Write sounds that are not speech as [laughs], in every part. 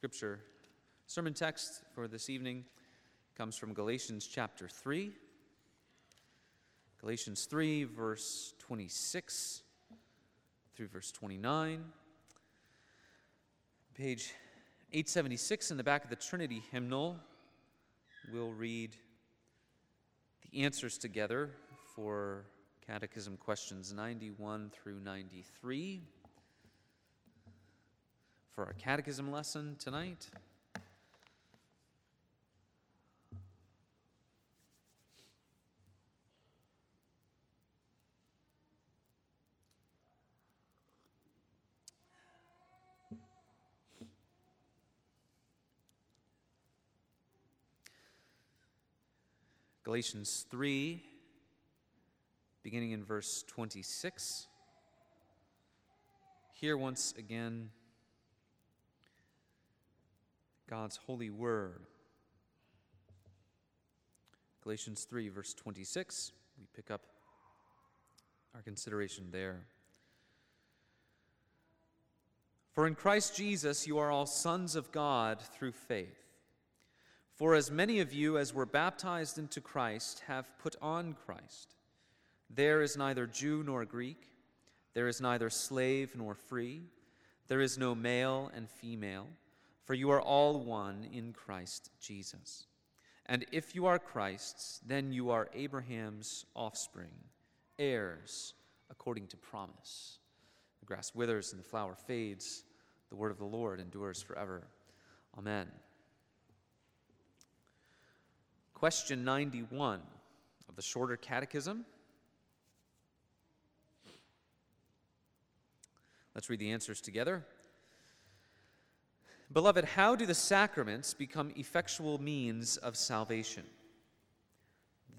Scripture sermon text for this evening comes from Galatians chapter 3. Galatians 3, verse 26 through verse 29. Page 876 in the back of the Trinity hymnal, we'll read the answers together for Catechism questions 91 through 93 for our catechism lesson tonight. Galatians 3, beginning in verse 26. Here, once again, God's holy word. Galatians 3, verse 26. We pick up our consideration there. For in Christ Jesus you are all sons of God through faith. For as many of you as were baptized into Christ have put on Christ. There is neither Jew nor Greek, there is neither slave nor free, there is no male and female for you are all one in Christ Jesus. And if you are Christ's, then you are Abraham's offspring, heirs according to promise. The grass withers and the flower fades, the word of the Lord endures forever. Amen. Question 91 of the Shorter Catechism. Let's read the answers together. Beloved, how do the sacraments become effectual means of salvation?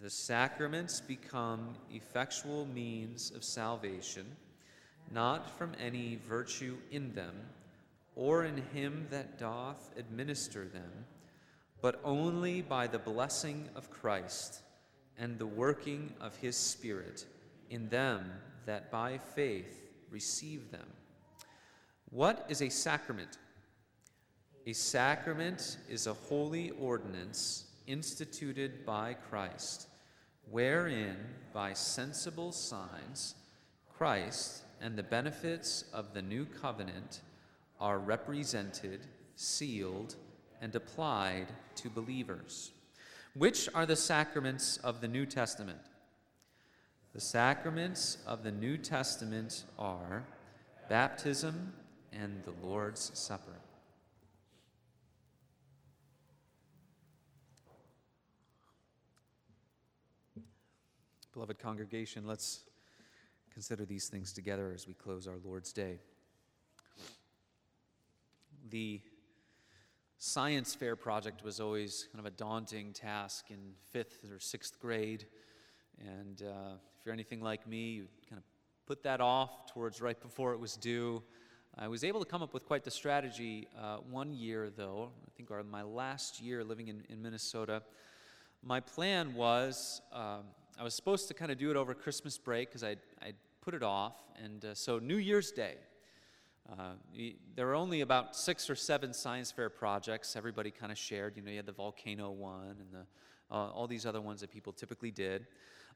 The sacraments become effectual means of salvation, not from any virtue in them, or in him that doth administer them, but only by the blessing of Christ and the working of his Spirit in them that by faith receive them. What is a sacrament? A sacrament is a holy ordinance instituted by Christ, wherein, by sensible signs, Christ and the benefits of the new covenant are represented, sealed, and applied to believers. Which are the sacraments of the New Testament? The sacraments of the New Testament are baptism and the Lord's Supper. Beloved congregation, let's consider these things together as we close our Lord's Day. The science fair project was always kind of a daunting task in fifth or sixth grade. And uh, if you're anything like me, you kind of put that off towards right before it was due. I was able to come up with quite the strategy uh, one year, though, I think our, my last year living in, in Minnesota. My plan was um, I was supposed to kind of do it over Christmas break because I I put it off, and uh, so New Year's Day. Uh, there were only about six or seven science fair projects. Everybody kind of shared. You know, you had the volcano one and the, uh, all these other ones that people typically did.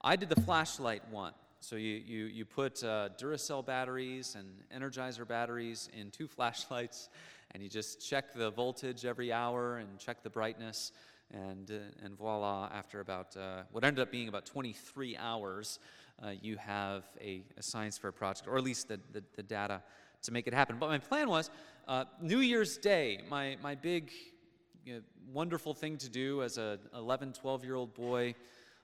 I did the flashlight one. So you, you, you put uh, Duracell batteries and Energizer batteries in two [laughs] flashlights, and you just check the voltage every hour and check the brightness. And, uh, and voila, after about uh, what ended up being about 23 hours, uh, you have a, a, science fair project, or at least the, the, the, data to make it happen. But my plan was New Year's Day, my, my big, you know, wonderful thing to do as an 11, 12 year old boy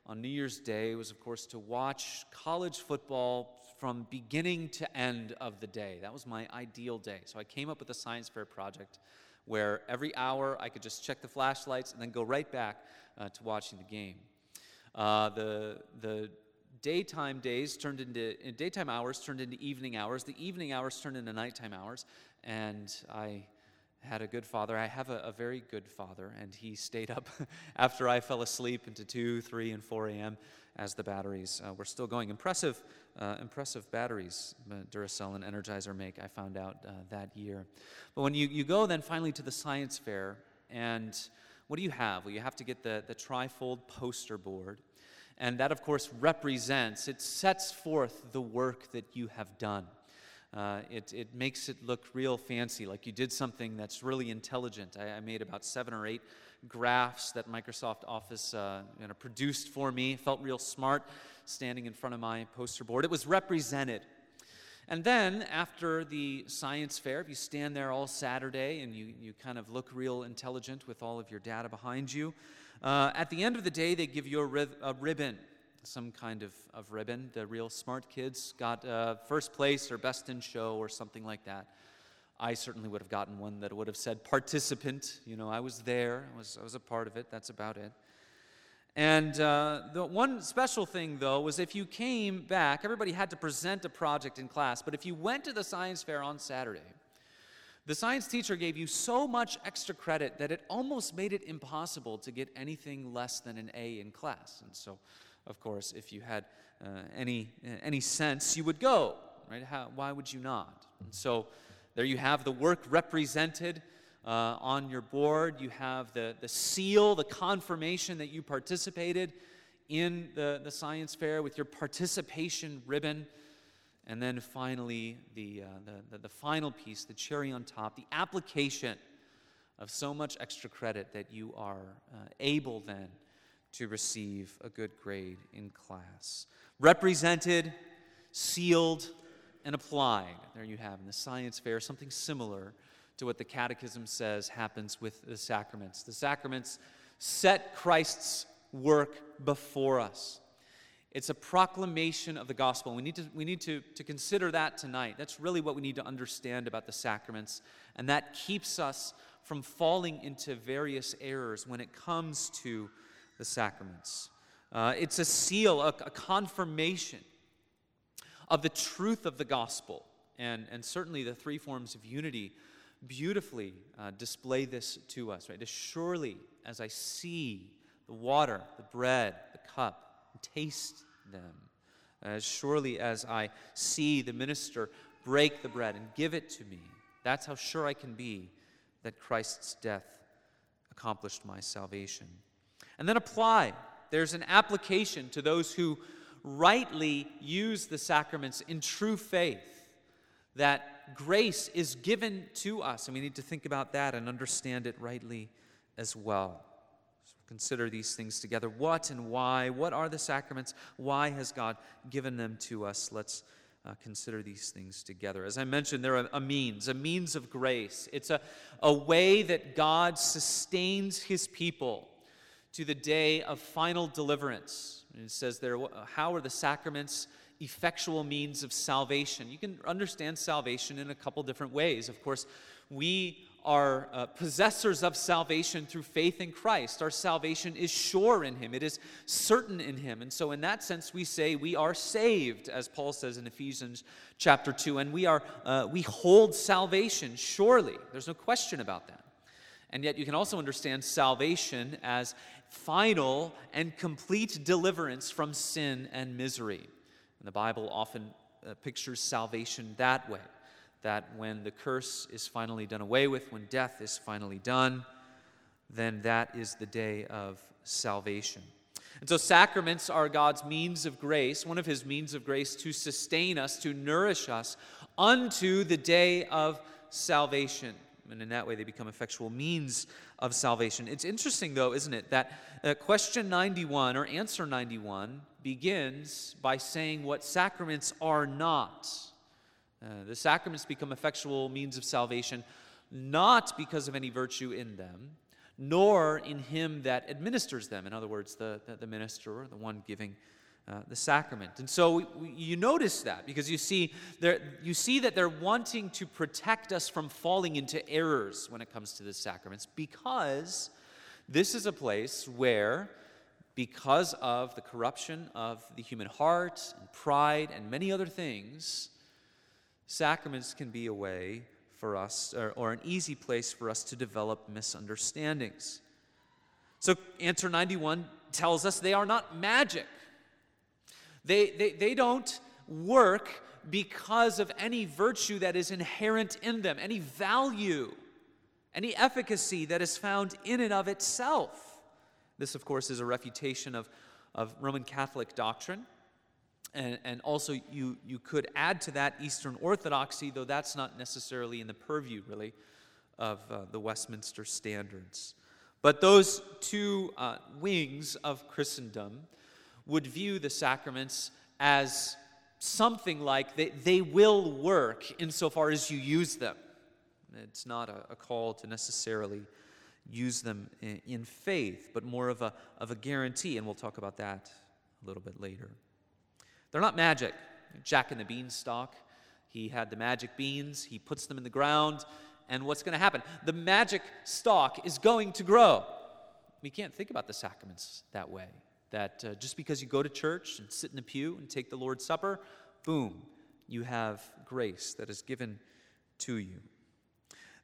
on New Year's Day was, of course, to watch college football from beginning to end of the day. That was my ideal day. So I came up with a science fair project where every hour I could just check the flashlights and then go right back uh, to watching the game. Uh, the, the daytime days turned into daytime hours turned into evening hours. The evening hours turned into nighttime hours, and I had a good father. I have a, a very good father, and he stayed up [laughs] after I fell asleep into 2, 3, and 4 a.m. as the batteries uh, were still going. Impressive, uh, impressive batteries uh, Duracell and Energizer make, I found out uh, that year. But when you, you go then finally to the science fair, and what do you have? Well, you have to get the, the trifold poster board. And that, of course, represents, it sets forth the work that you have done. Uh, it, it makes it look real fancy, like you did something that's really intelligent. I, I made about seven or eight graphs that Microsoft Office uh, you know, produced for me. Felt real smart standing in front of my poster board. It was represented. And then after the science fair, if you stand there all Saturday and you, you kind of look real intelligent with all of your data behind you, uh, at the end of the day, they give you a, rib- a ribbon some kind of, of ribbon. The real smart kids got uh, first place or best in show or something like that. I certainly would have gotten one that would have said participant. You know, I was there, I was, I was a part of it. That's about it. And uh, the one special thing, though, was if you came back, everybody had to present a project in class. But if you went to the science fair on Saturday, the science teacher gave you so much extra credit that it almost made it impossible to get anything less than an A in class. And so of course, if you had uh, any, uh, any sense, you would go, right? How, why would you not? And so there you have the work represented uh, on your board. You have the, the seal, the confirmation that you participated in the, the science fair with your participation ribbon. And then finally, the, uh, the, the, the final piece, the cherry on top, the application of so much extra credit that you are uh, able then to receive a good grade in class. Represented, sealed, and applied. There you have in the science fair something similar to what the Catechism says happens with the sacraments. The sacraments set Christ's work before us. It's a proclamation of the gospel. We need, to, we need to, to consider that tonight. That's really what we need to understand about the sacraments. And that keeps us from falling into various errors when it comes to the sacraments. Uh, it's a seal, a, a, confirmation of the truth of the gospel. And, and certainly the three forms of unity beautifully uh, display this to us, right? As surely as I see the water, the bread, the cup, and taste them, as surely as I see the minister break the bread and give it to me, that's how sure I can be that Christ's death accomplished my salvation. And then apply. There's an application to those who rightly use the sacraments in true faith that grace is given to us, and we need to think about that and understand it rightly as well. Consider these things together. What and why? What are the sacraments? Why has God given them to us? Let's uh, consider these things together. As I mentioned, they're a, a means, a means of grace. It's a, a way that God sustains his people to the day of final deliverance. It says there, how are the sacraments effectual means of salvation? You can understand salvation in a couple different ways. Of course, we are uh, possessors of salvation through faith in Christ. Our salvation is sure in Him, it is certain in Him. And so, in that sense, we say we are saved, as Paul says in Ephesians chapter 2, and we, are, uh, we hold salvation surely. There's no question about that. And yet, you can also understand salvation as final and complete deliverance from sin and misery. And the Bible often uh, pictures salvation that way that when the curse is finally done away with, when death is finally done, then that is the day of salvation. And so, sacraments are God's means of grace, one of His means of grace to sustain us, to nourish us unto the day of salvation and in that way they become effectual means of salvation. It's interesting, though, isn't it, that uh, question 91 or answer 91 begins by saying what sacraments are not. Uh, the sacraments become effectual means of salvation not because of any virtue in them, nor in him that administers them. In other words, the, the, the minister, or the one giving uh, the sacrament. And so we, we, you notice that because you see, you see that they're wanting to protect us from falling into errors when it comes to the sacraments because this is a place where, because of the corruption of the human heart and pride and many other things, sacraments can be a way for us, or, or an easy place for us to develop misunderstandings. So, answer 91 tells us they are not magic. They, they, they don't work because of any virtue that is inherent in them, any value, any efficacy that is found in and of itself. This, of course, is a refutation of, of Roman Catholic doctrine. And, and also, you, you could add to that Eastern Orthodoxy, though that's not necessarily in the purview, really, of uh, the Westminster standards. But those two uh, wings of Christendom would view the sacraments as something like they, they will work insofar as you use them. It's not a, a call to necessarily use them in, in faith, but more of a, of a guarantee, and we'll talk about that a little bit later. They're not magic. Jack and the beanstalk, he had the magic beans, he puts them in the ground, and what's going to happen? The magic stalk is going to grow. We can't think about the sacraments that way. That uh, just because you go to church and sit in the pew and take the Lord's Supper, boom, you have grace that is given to you.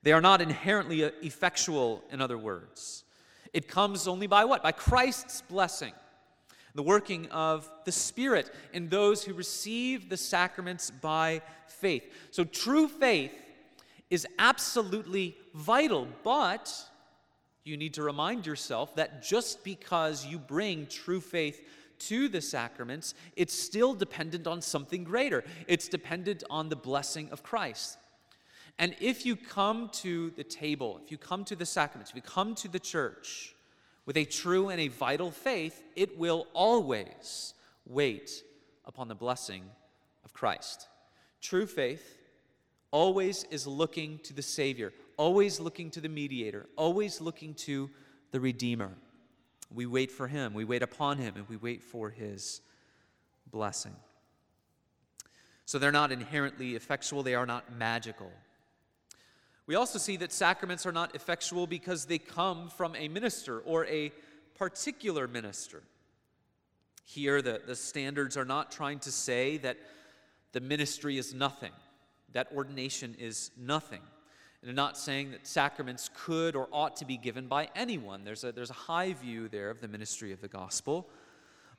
They are not inherently uh, effectual, in other words. It comes only by what? By Christ's blessing, the working of the Spirit in those who receive the sacraments by faith. So true faith is absolutely vital, but you need to remind yourself that just because you bring true faith to the sacraments, it's still dependent on something greater. It's dependent on the blessing of Christ. And if you come to the table, if you come to the sacraments, if you come to the church with a true and a vital faith, it will always wait upon the blessing of Christ. True faith always is looking to the Savior, always looking to the mediator, always looking to the Redeemer. We wait for Him, we wait upon Him, and we wait for His blessing. So they're not inherently effectual, they are not magical. We also see that sacraments are not effectual because they come from a minister or a particular minister. Here, the, the standards are not trying to say that the ministry is nothing that ordination is nothing. And I'm not saying that sacraments could or ought to be given by anyone. There's a, there's a high view there of the ministry of the gospel.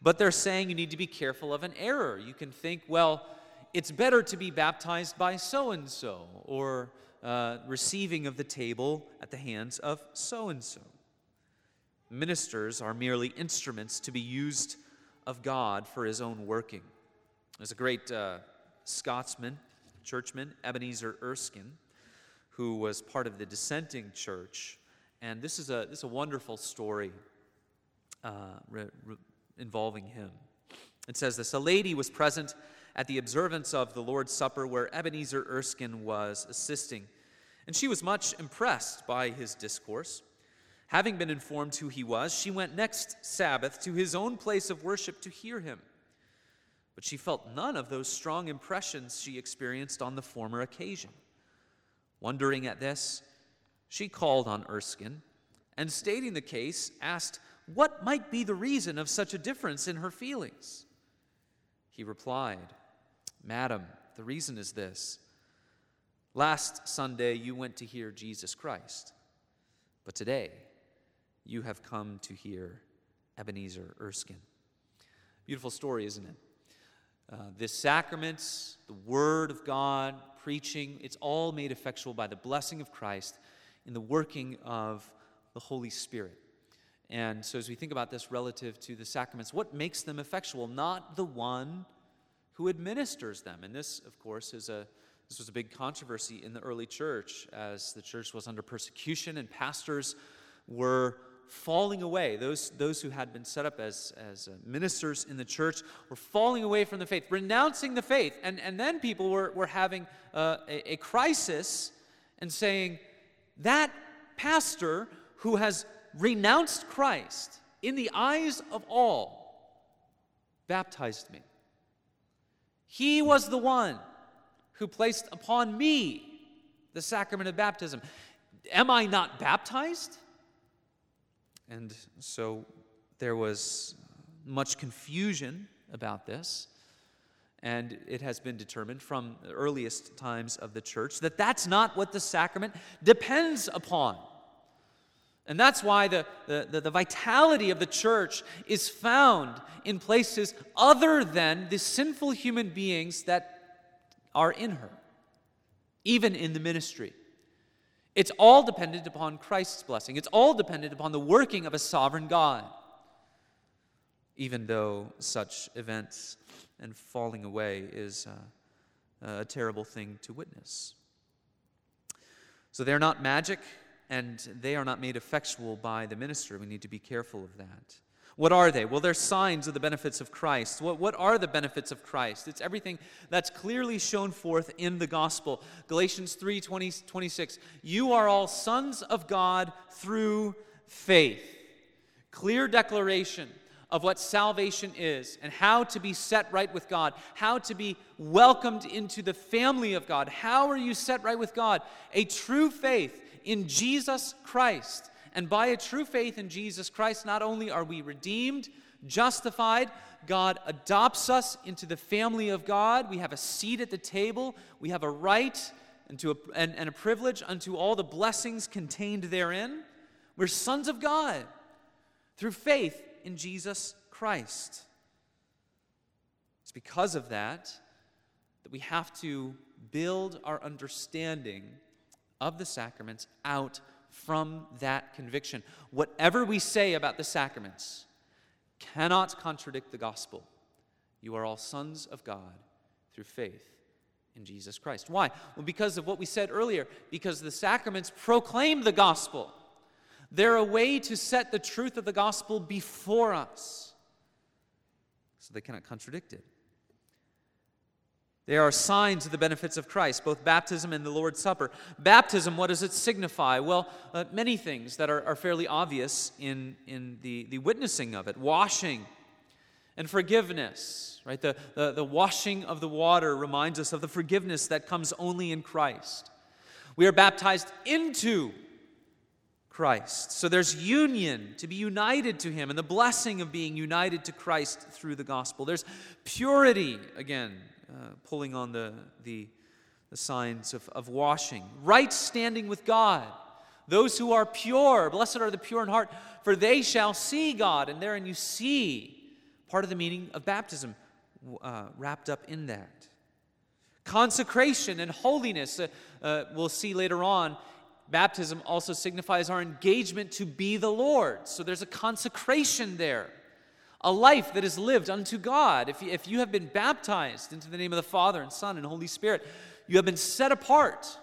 But they're saying you need to be careful of an error. You can think, well, it's better to be baptized by so and so, or uh, receiving of the table at the hands of so and so. Ministers are merely instruments to be used of God for his own working. There's a great uh, Scotsman churchman, Ebenezer Erskine, who was part of the dissenting church. And this is a, this is a wonderful story uh, re, re, involving him. It says this A lady was present at the observance of the Lord's Supper where Ebenezer Erskine was assisting, and she was much impressed by his discourse. Having been informed who he was, she went next Sabbath to his own place of worship to hear him. But she felt none of those strong impressions she experienced on the former occasion. Wondering at this, she called on Erskine and, stating the case, asked what might be the reason of such a difference in her feelings. He replied, Madam, the reason is this. Last Sunday you went to hear Jesus Christ, but today you have come to hear Ebenezer Erskine. Beautiful story, isn't it? Uh, this sacraments, the Word of God, preaching, it's all made effectual by the blessing of Christ in the working of the Holy Spirit. And so, as we think about this relative to the sacraments, what makes them effectual? Not the one who administers them. And this, of course, is a this was a big controversy in the early church as the church was under persecution and pastors were falling away. Those, those who had been set up as, as uh, ministers in the church were falling away from the faith, renouncing the faith. And, and then people were, were having uh, a, a crisis and saying, That pastor who has renounced Christ in the eyes of all baptized me. He was the one who placed upon me the sacrament of baptism. Am I not baptized? And so there was much confusion about this. And it has been determined from the earliest times of the church that that's not what the sacrament depends upon. And that's why the, the, the, vitality of the church is found in places other than the sinful human beings that are in her, even in the ministry. It's all dependent upon Christ's blessing, it's all dependent upon the working of a sovereign God, even though such events and falling away is uh, a terrible thing to witness. So they're not magic and they are not made effectual by the minister. We need to be careful of that. What are they? Well, they're signs of the benefits of Christ. What, what are the benefits of Christ? It's everything that's clearly shown forth in the gospel. Galatians 3 20, 26. You are all sons of God through faith. Clear declaration of what salvation is and how to be set right with God, how to be welcomed into the family of God. How are you set right with God? A true faith in Jesus Christ. And by a true faith in Jesus Christ, not only are we redeemed, justified, God adopts us into the family of God. We have a seat at the table, we have a right and, a, and, and a privilege unto all the blessings contained therein. We're sons of God through faith in Jesus Christ. It's because of that that we have to build our understanding of the sacraments out from that conviction. Whatever we say about the sacraments cannot contradict the gospel. You are all sons of God through faith in Jesus Christ. Why? Well, because of what we said earlier, because the sacraments proclaim the gospel. They're a way to set the truth of the gospel before us so they cannot contradict it. They are signs of the benefits of Christ, both baptism and the Lord's Supper. Baptism, what does it signify? Well, uh, many things that are, are fairly obvious in, in the, the witnessing of it washing and forgiveness, right? The, the, the washing of the water reminds us of the forgiveness that comes only in Christ. We are baptized into Christ. So there's union, to be united to Him, and the blessing of being united to Christ through the gospel. There's purity, again, uh, pulling on the, the, the signs of, of washing. Right standing with God. Those who are pure, blessed are the pure in heart, for they shall see God. And therein you see part of the meaning of baptism uh, wrapped up in that. Consecration and holiness, uh, uh, we'll see later on. Baptism also signifies our engagement to be the Lord. So there's a consecration there a life that is lived unto God. If you, if you have been baptized into the name of the Father and Son and Holy Spirit, you have been set apart.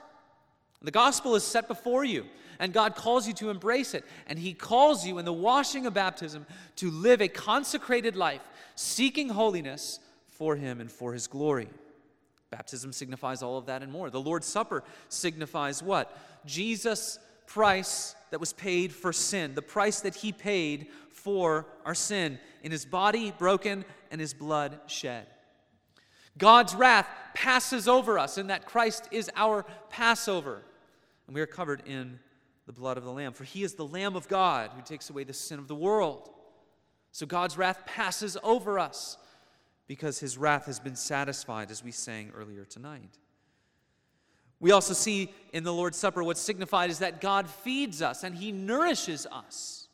The gospel is set before you, and God calls you to embrace it. And He calls you in the washing of baptism to live a consecrated life, seeking holiness for Him and for His glory. Baptism signifies all of that and more. The Lord's Supper signifies what? Jesus' price that was paid for sin, the price that He paid for our sin in his body broken and his blood shed. God's wrath passes over us in that Christ is our Passover. And we are covered in the blood of the Lamb. For he is the Lamb of God who takes away the sin of the world. So God's wrath passes over us because his wrath has been satisfied, as we sang earlier tonight. We also see in the Lord's Supper what's signified is that God feeds us and he nourishes us.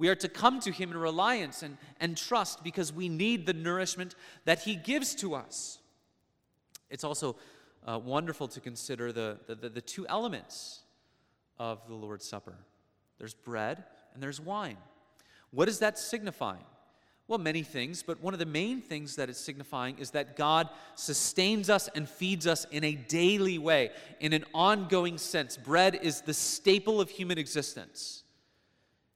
We are to come to Him in reliance and, and trust because we need the nourishment that He gives to us. It's also uh, wonderful to consider the, the, the two elements of the Lord's Supper there's bread and there's wine. What is that signifying? Well, many things, but one of the main things that it's signifying is that God sustains us and feeds us in a daily way, in an ongoing sense. Bread is the staple of human existence.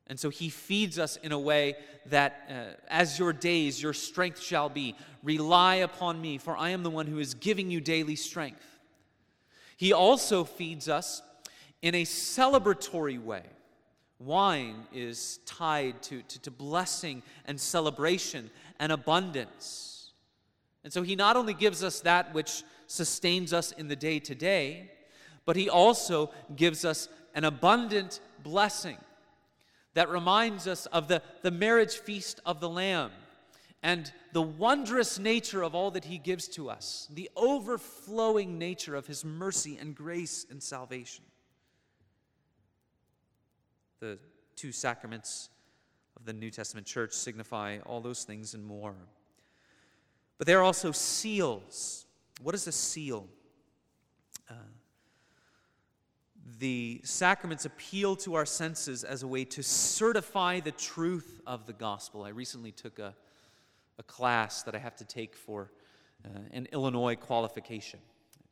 And so he feeds us in a way that, uh, as your days, your strength shall be. Rely upon me, for I am the one who is giving you daily strength. He also feeds us in a celebratory way. Wine is tied to, to, to blessing and celebration and abundance. And so he not only gives us that which sustains us in the day to day, but he also gives us an abundant blessing that reminds us of the, the marriage feast of the Lamb and the wondrous nature of all that He gives to us, the overflowing nature of His mercy and grace and salvation. The two sacraments of the New Testament church signify all those things and more. But there are also seals. What is a seal? Uh, the sacraments appeal to our senses as a way to certify the truth of the gospel. I recently took a, a class that I have to take for uh, an Illinois qualification.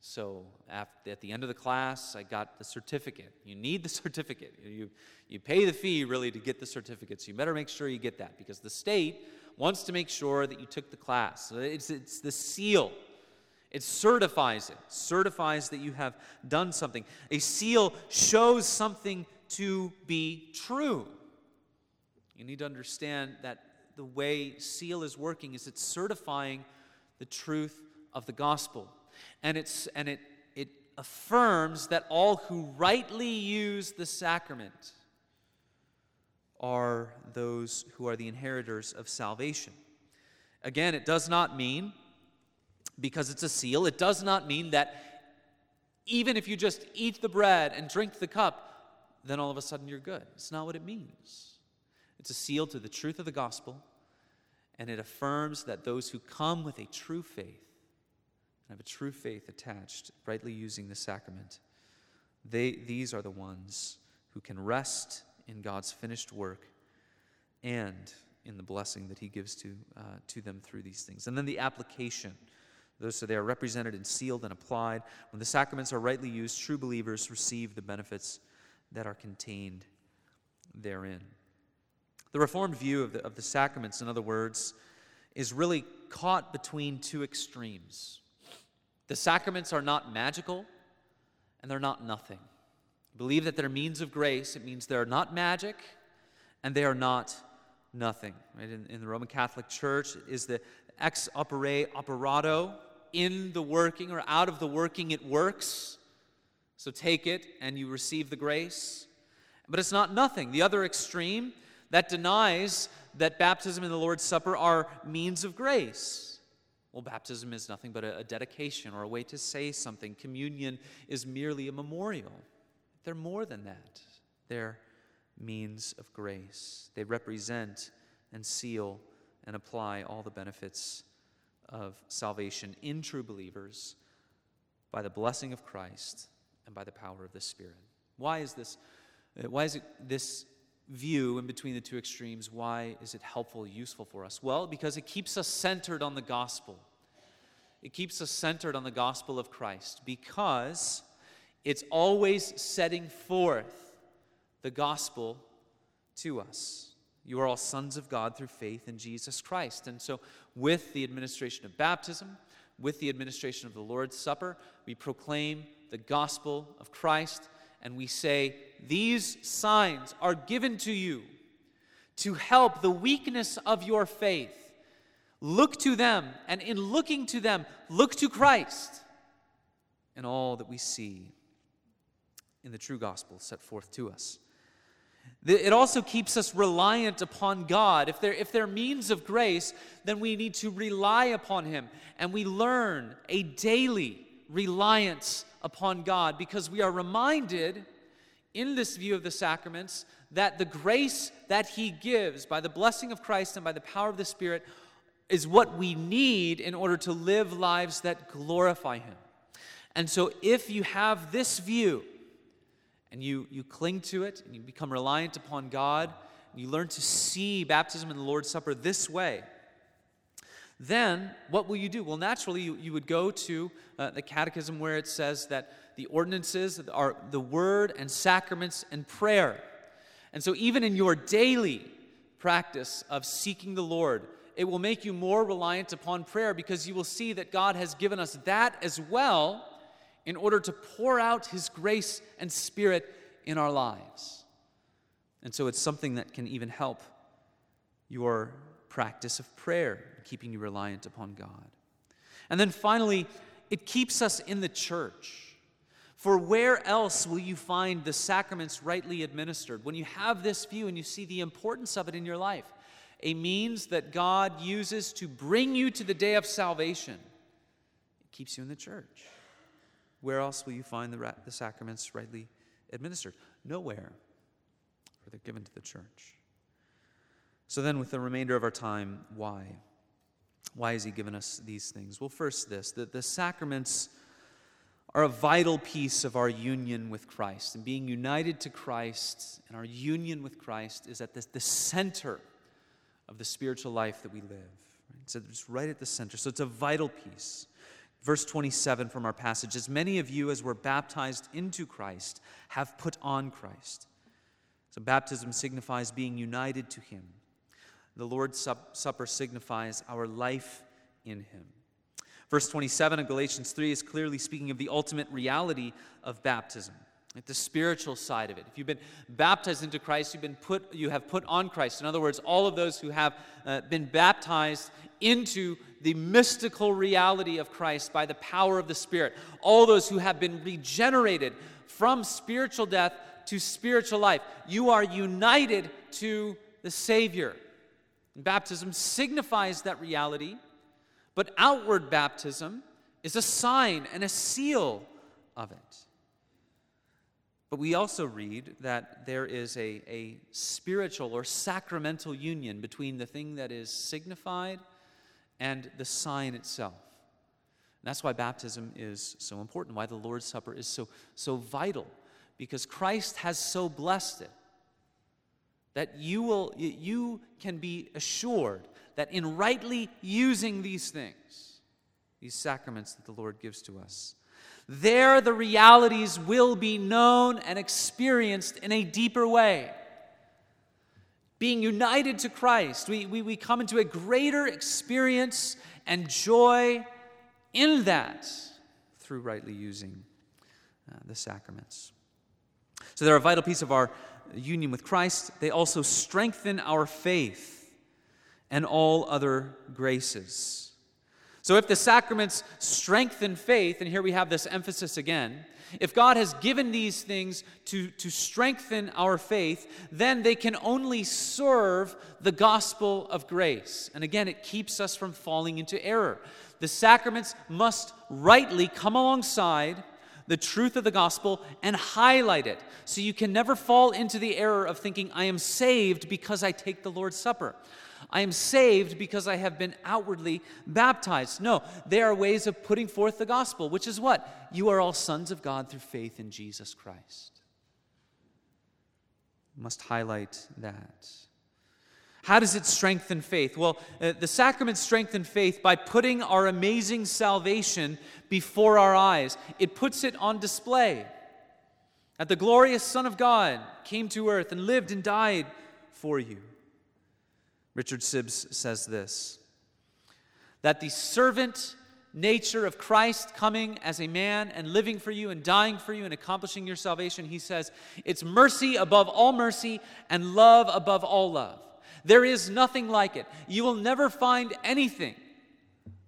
So at the end of the class, I got the certificate. You need the [laughs] certificate. You, you pay the fee really to get the certificate, so you better make sure you get that because the state wants to make sure that you took the class. So it's, it's the seal. It certifies it, certifies that you have done something. A seal shows something to be true. You need to understand that the way seal is working is it's certifying the truth of the gospel and, it's, and it, it affirms that all who rightly use the sacrament are those who are the inheritors of salvation. Again, it does not mean, because it's a seal, it does not mean that even if you just eat the bread and drink the cup, then all of a sudden you're good. It's not what it means. It's a seal to the truth of the gospel, and it affirms that those who come with a true faith have a true faith attached, rightly using the sacrament, they, these are the ones who can rest in God's finished work and in the blessing that He gives to, uh, to them through these things. And then the application. Those, so they are represented and sealed and applied. When the sacraments are rightly used, true believers receive the benefits that are contained therein. The Reformed view of the, of the sacraments, in other words, is really caught between two extremes. The sacraments are not magical and they're not nothing. Believe that they're means of grace. It means they're not magic and they are not nothing. Right? In, in the Roman Catholic Church is the ex opere operato, in the working or out of the working it works. So take it and you receive the grace. But it's not nothing. The other extreme that denies that baptism and the Lord's Supper are means of grace. Well, baptism is nothing but a, dedication or a way to say something. Communion is merely a memorial. They're more than that, they're means of grace. They represent and seal and apply all the benefits of salvation in true believers by the blessing of Christ and by the power of the Spirit. Why is this? Uh, why is it this view in between the two extremes, why is it helpful, useful for us? Well, because it keeps us centered on the gospel. It keeps us centered on the gospel of Christ because it's always setting forth the gospel to us. You are all sons of God through faith in Jesus Christ. And so, with the administration of baptism, with the administration of the Lord's Supper, we proclaim the gospel of Christ and we say, These signs are given to you to help the weakness of your faith. Look to them, and in looking to them, look to Christ and all that we see in the true gospel set forth to us. It also keeps us reliant upon God. If they're, if they're means of grace, then we need to rely upon Him. And we learn a daily reliance upon God because we are reminded in this view of the sacraments that the grace that He gives by the blessing of Christ and by the power of the Spirit is what we need in order to live lives that glorify Him. And so, if you have this view and you, you cling to it and you become reliant upon God, and you learn to see baptism and the Lord's Supper this way, then what will you do? Well, naturally, you, you would go to uh, the catechism where it says that the ordinances are the word and sacraments and prayer. And so, even in your daily practice of seeking the Lord, it will make you more reliant upon prayer because you will see that God has given us that as well in order to pour out His grace and Spirit in our lives. And so, it's something that can even help your practice of prayer, keeping you reliant upon God. And then finally, it keeps us in the church. For where else will you find the sacraments rightly administered? When you have this view and you see the importance of it in your life, a means that God uses to bring you to the day of salvation. It keeps you in the church. Where else will you find the, ra- the sacraments rightly administered? Nowhere. For they're given to the church. So then, with the remainder of our time, why? Why has He given us these things? Well, first, this that the sacraments are a vital piece of our union with Christ. And being united to Christ and our union with Christ is at the, the center of the spiritual life that we live. Right? So it's right at the center. So it's a vital piece. Verse 27 from our passage As many of you as were baptized into Christ have put on Christ. So baptism signifies being united to Him. The Lord's Supper signifies our life in Him. Verse 27 of Galatians 3 is clearly speaking of the ultimate reality of baptism, the spiritual side of it. If you've been baptized into Christ, you've been put, you have put on Christ. In other words, all of those who have uh, been baptized into the mystical reality of Christ by the power of the Spirit, all those who have been regenerated from spiritual death to spiritual life, you are united to the Savior. Baptism signifies that reality. But outward baptism is a sign and a seal of it. But we also read that there is a, a spiritual or sacramental union between the thing that is signified and the sign itself. And that's why baptism is so important, why the Lord's Supper is so, so vital, because Christ has so blessed it that you, will, you can be assured that in rightly using these things, these sacraments that the Lord gives to us, there the realities will be known and experienced in a deeper way. Being united to Christ, we, we, we come into a greater experience and joy in that through rightly using uh, the sacraments. So they're a vital piece of our union with Christ. They also strengthen our faith and all other graces. So, if the sacraments strengthen faith, and here we have this emphasis again, if God has given these things to, to strengthen our faith, then they can only serve the gospel of grace. And again, it keeps us from falling into error. The sacraments must rightly come alongside the truth of the gospel and highlight it. So you can never fall into the error of thinking, I am saved because I take the Lord's Supper. I am saved because I have been outwardly baptized. No, they are ways of putting forth the gospel, which is what? You are all sons of God through faith in Jesus Christ. must highlight that. How does it strengthen faith? Well, uh, the sacraments strengthen faith by putting our amazing salvation before our eyes. It puts it on display. That the glorious Son of God came to earth and lived and died for you. Richard Sibbes says this that the servant nature of Christ coming as a man and living for you and dying for you and accomplishing your salvation, he says, it's mercy above all mercy and love above all love. There is nothing like it. You will never find anything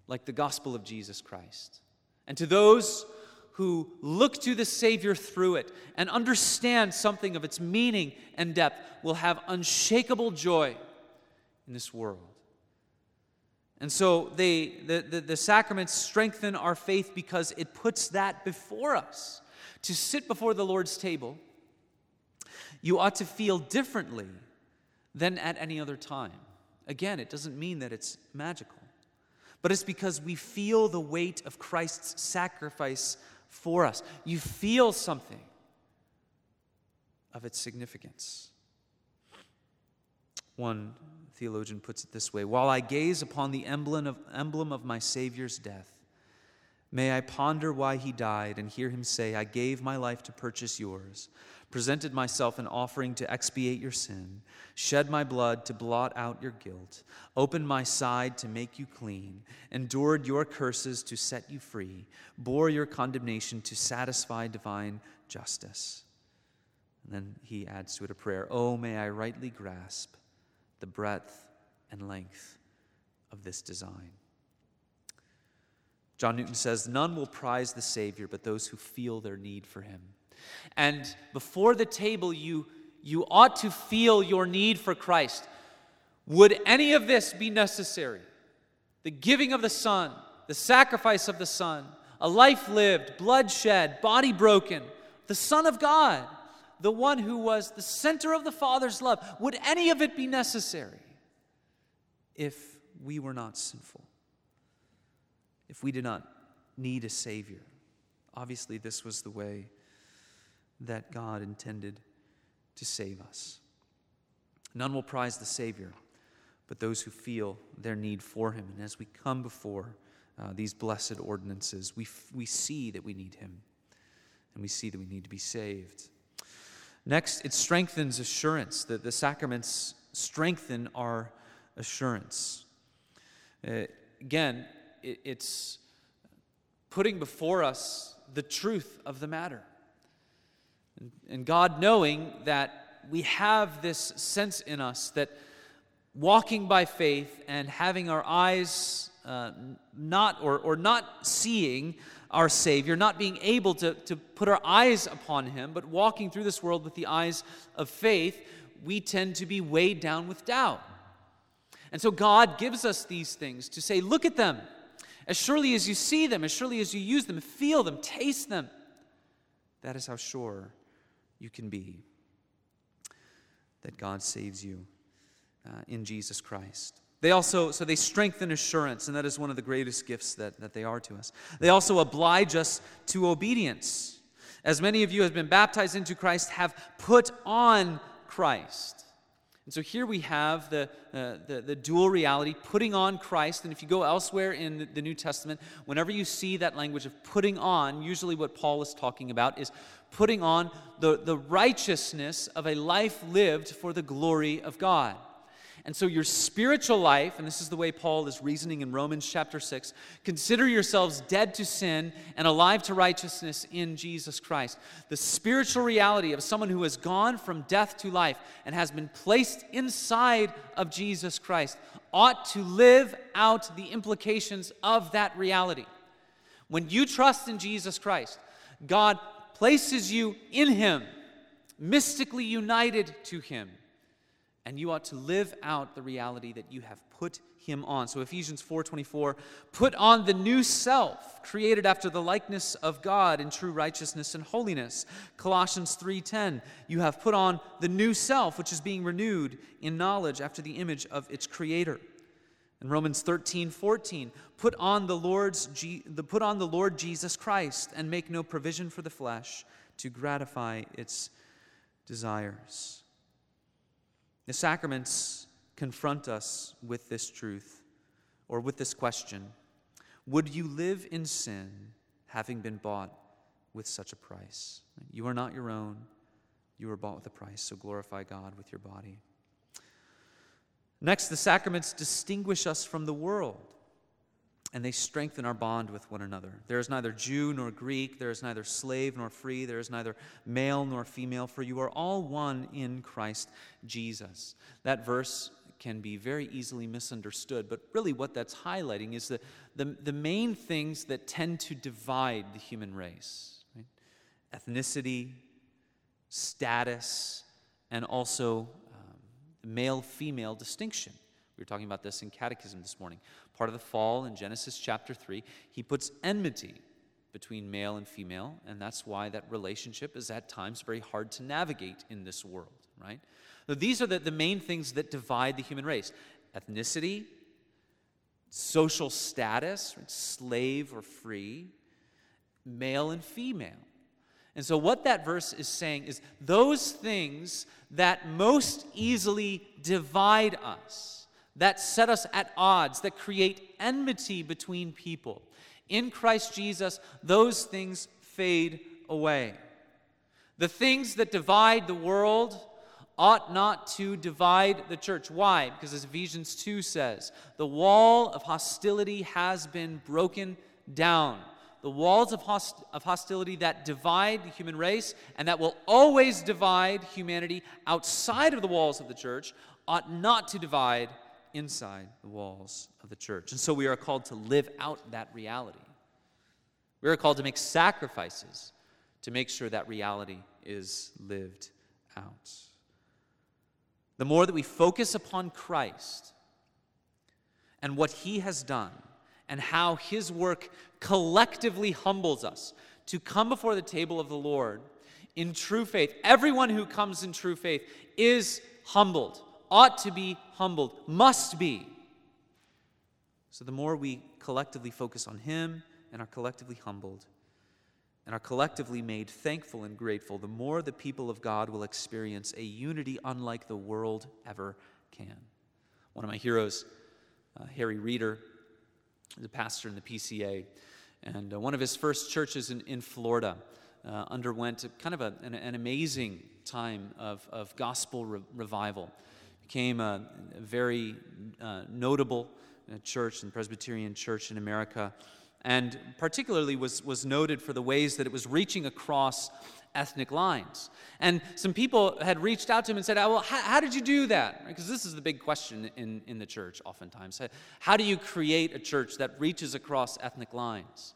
like the gospel of Jesus Christ. And to those who look to the Savior through it and understand something of its meaning and depth will have unshakable joy in this world. And so they, the, the, the, sacraments strengthen our faith because it puts that before us. To sit before the Lord's table, you ought to feel differently than at any other time. Again, it doesn't mean that it's magical, but it's because we feel the weight of Christ's sacrifice for us. You feel something of its significance. One theologian puts it this way While I gaze upon the emblem of, emblem of my Savior's death, may I ponder why he died and hear him say, I gave my life to purchase yours, presented myself an offering to expiate your sin, shed my blood to blot out your guilt, opened my side to make you clean, endured your curses to set you free, bore your condemnation to satisfy divine justice. And then he adds to it a prayer Oh, may I rightly grasp the breadth and length of this design. John Newton says, None will prize the Savior but those who feel their need for him. And before the table, you, you ought to feel your need for Christ. Would any of this be necessary? The giving of the Son, the sacrifice of the Son, a life lived, blood shed, body broken, the Son of God, the one who was the center of the Father's love. Would any of it be necessary if we were not sinful? If we did not need a Savior? Obviously, this was the way that God intended to save us. None will prize the Savior but those who feel their need for Him. And as we come before uh, these blessed ordinances, we, f- we see that we need Him and we see that we need to be saved. Next, it strengthens assurance, that the sacraments strengthen our assurance. Uh, again, it, it's putting before us the truth of the matter. And, God knowing that we have this sense in us that walking by faith and having our eyes uh, not or, or not seeing our Savior, not being able to, to put our eyes upon Him, but walking through this world with the eyes of faith, we tend to be weighed down with doubt. And so God gives us these things to say, look at them. As surely as you see them, as surely as you use them, feel them, taste them, that is how sure you can be that God saves you uh, in Jesus Christ. They also, so they strengthen assurance, and that is one of the greatest gifts that, that they are to us. They also oblige us to obedience. As many of you have been baptized into Christ, have put on Christ. And so here we have the, uh, the, the, dual reality, putting on Christ. And if you go elsewhere in the New Testament, whenever you see that language of putting on, usually what Paul is talking about is putting on the, the righteousness of a life lived for the glory of God. And so, your spiritual life, and this is the way Paul is reasoning in Romans chapter 6 consider yourselves dead to sin and alive to righteousness in Jesus Christ. The spiritual reality of someone who has gone from death to life and has been placed inside of Jesus Christ ought to live out the implications of that reality. When you trust in Jesus Christ, God places you in Him, mystically united to Him and you ought to live out the reality that you have put him on. So Ephesians 4:24, put on the new self, created after the likeness of God in true righteousness and holiness. Colossians 3:10, you have put on the new self, which is being renewed in knowledge after the image of its creator. In Romans 13, 14, put on the Lord's the, put on the Lord Jesus Christ and make no provision for the flesh to gratify its desires. The sacraments confront us with this truth or with this question Would you live in sin having been bought with such a price? You are not your own, you were bought with a price, so glorify God with your body. Next, the sacraments distinguish us from the world and they strengthen our bond with one another. There is neither Jew nor Greek, there is neither slave nor free, there is neither male nor female, for you are all one in Christ Jesus. That verse can be very easily misunderstood, but really what that's highlighting is the, the, the main things that tend to divide the human race right? ethnicity, status, and also um, male female distinction. We were talking about this in Catechism this morning. Part of the fall in Genesis chapter 3, he puts enmity between male and female, and that's why that relationship is at times very hard to navigate in this world, right? So these are the, the main things that divide the human race ethnicity, social status, right? slave or free, male and female. And so, what that verse is saying is those things that most easily divide us that set us at odds, that create enmity between people. In Christ Jesus, those things fade away. The things that divide the world ought not to divide the church. Why? Because as Ephesians 2 says, the wall of hostility has been broken down. The walls of, host- of hostility that divide the human race and that will always divide humanity outside of the walls of the church ought not to divide inside the walls of the church. And so we are called to live out that reality. We are called to make sacrifices to make sure that reality is lived out. the more that we focus upon Christ and what he has done and how his work collectively humbles us to come before the table of the Lord in true faith. Everyone who comes in true faith is humbled, ought to be humbled, must be. So the more we collectively focus on him and are collectively humbled, and are collectively made thankful and grateful, the more the people of God will experience a unity unlike the world ever can. One of my heroes, uh, Harry Reeder, is a pastor in the PCA, and uh, one of his first churches in, in Florida uh, underwent kind of a, an, an, amazing time of, of gospel re- revival. Became a, a very uh, notable uh, church and Presbyterian church in America and particularly was, was noted for the ways that it was reaching across ethnic lines. And some people had reached out to him and said, oh, Well, how, how did you do that? Because this is the big question in, in the church, oftentimes. How do you create a church that reaches across ethnic lines?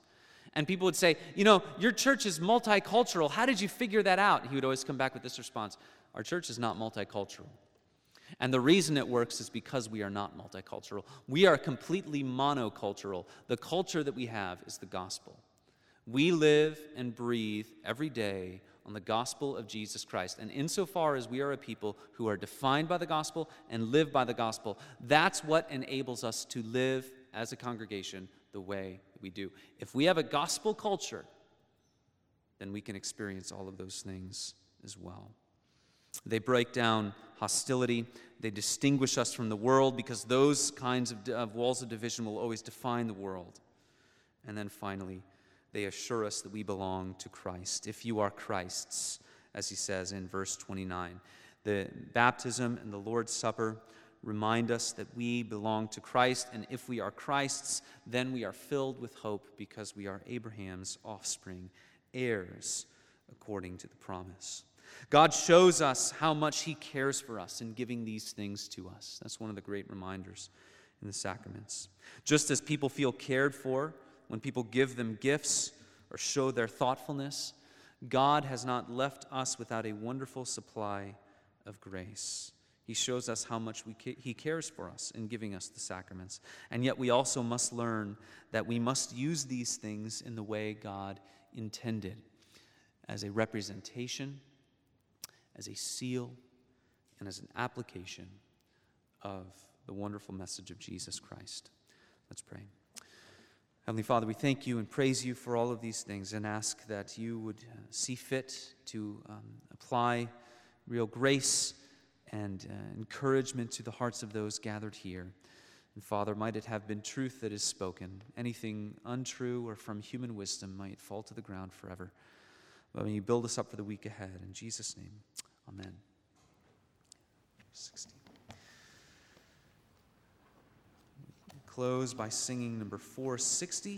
And people would say, You know, your church is multicultural. How did you figure that out? He would always come back with this response Our church is not multicultural. And the reason it works is because we are not multicultural. We are completely monocultural. The culture that we have is the gospel. We live and breathe every day on the gospel of Jesus Christ. And insofar as we are a people who are defined by the gospel and live by the gospel, that's what enables us to live as a congregation the way we do. If we have a gospel culture, then we can experience all of those things as well. They break down hostility. They distinguish us from the world because those kinds of, of, walls of division will always define the world. And then finally, they assure us that we belong to Christ. If you are Christ's, as he says in verse 29, the baptism and the Lord's Supper remind us that we belong to Christ, and if we are Christ's, then we are filled with hope because we are Abraham's offspring, heirs according to the promise. God shows us how much He cares for us in giving these things to us. That's one of the great reminders in the sacraments. Just as people feel cared for when people give them gifts or show their thoughtfulness, God has not left us without a wonderful supply of grace. He shows us how much ca- He cares for us in giving us the sacraments. And yet, we also must learn that we must use these things in the way God intended as a representation as a seal and as an application of the wonderful message of Jesus Christ. Let's pray. Heavenly Father, we thank you and praise you for all of these things and ask that you would uh, see fit to um, apply real grace and uh, encouragement to the hearts of those gathered here. And Father, might it have been truth that is spoken. Anything untrue or from human wisdom might fall to the ground forever. But may you build us up for the week ahead. In Jesus' name. Amen. 16. Close by singing number 460.